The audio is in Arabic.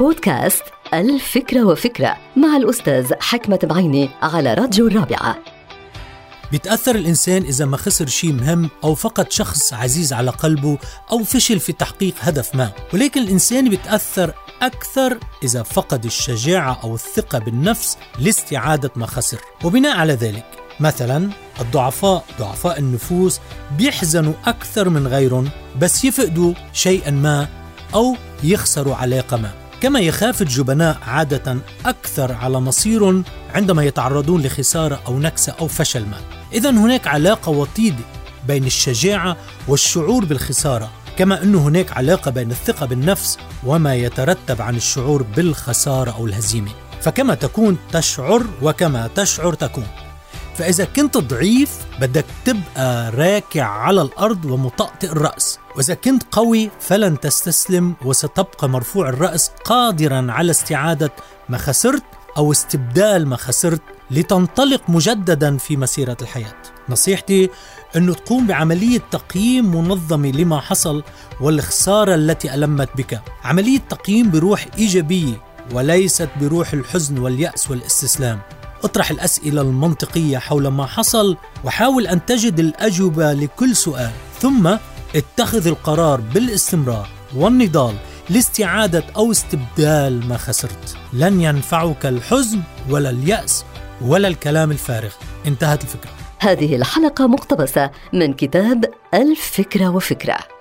بودكاست الفكرة وفكرة مع الأستاذ حكمة بعيني على راديو الرابعة. بيتأثر الإنسان إذا ما خسر شيء مهم أو فقد شخص عزيز على قلبه أو فشل في تحقيق هدف ما. ولكن الإنسان بيتأثر أكثر إذا فقد الشجاعة أو الثقة بالنفس لاستعادة ما خسر. وبناء على ذلك مثلا الضعفاء ضعفاء النفوس بيحزنوا أكثر من غيرهم بس يفقدوا شيئا ما أو يخسروا علاقة ما. كما يخاف الجبناء عادة أكثر على مصيرهم عندما يتعرضون لخسارة أو نكسة أو فشل ما. إذا هناك علاقة وطيدة بين الشجاعة والشعور بالخسارة كما أن هناك علاقة بين الثقة بالنفس وما يترتب عن الشعور بالخسارة أو الهزيمة. فكما تكون تشعر وكما تشعر تكون. فإذا كنت ضعيف بدك تبقى راكع على الأرض ومطأطئ الرأس. وإذا كنت قوي فلن تستسلم وستبقى مرفوع الرأس قادرا على استعادة ما خسرت أو استبدال ما خسرت لتنطلق مجددا في مسيرة الحياة. نصيحتي أنه تقوم بعملية تقييم منظمة لما حصل والخسارة التي ألمت بك. عملية تقييم بروح إيجابية وليست بروح الحزن واليأس والاستسلام. اطرح الأسئلة المنطقية حول ما حصل وحاول أن تجد الأجوبة لكل سؤال. ثم اتخذ القرار بالاستمرار والنضال لاستعادة أو استبدال ما خسرت. لن ينفعك الحزن ولا اليأس ولا الكلام الفارغ. انتهت الفكرة. هذه الحلقة مقتبسة من كتاب الفكرة وفكرة.